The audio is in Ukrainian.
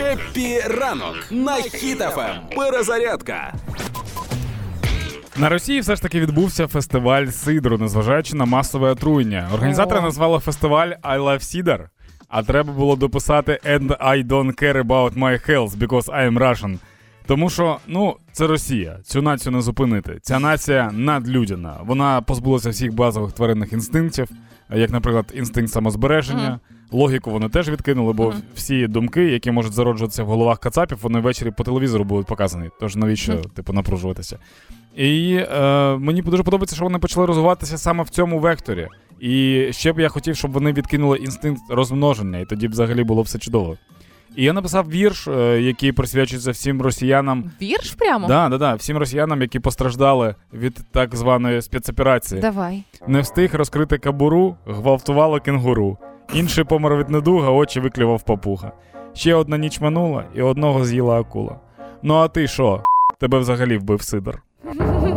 Happy ранок на Хіт FM. Перезарядка. На Росії все ж таки відбувся фестиваль сидру, незважаючи на масове отруєння. Організатори назвали фестиваль I Love Cider, а треба було дописати And I don't care about my health because I am Russian. Тому що, ну, це Росія. Цю націю не зупинити. Ця нація надлюдяна. Вона позбулася всіх базових тваринних інстинктів, як, наприклад, інстинкт самозбереження. Логіку вони теж відкинули, бо всі думки, які можуть зароджуватися в головах кацапів, вони ввечері по телевізору будуть показані. Тож навіщо, типу, напружуватися? І е, мені дуже подобається, що вони почали розвиватися саме в цьому векторі. І ще б я хотів, щоб вони відкинули інстинкт розмноження, і тоді б взагалі було все чудово. І я написав вірш, е, який присвячується всім росіянам. Вірш прямо? Да, да, да, всім росіянам, які постраждали від так званої спецоперації. Давай. Не встиг розкрити кабуру, гвалтувало кенгуру. Інший помер від недуга, очі виклював папуга. Ще одна ніч минула, і одного з'їла акула. Ну а ти що? Тебе взагалі вбив сидор.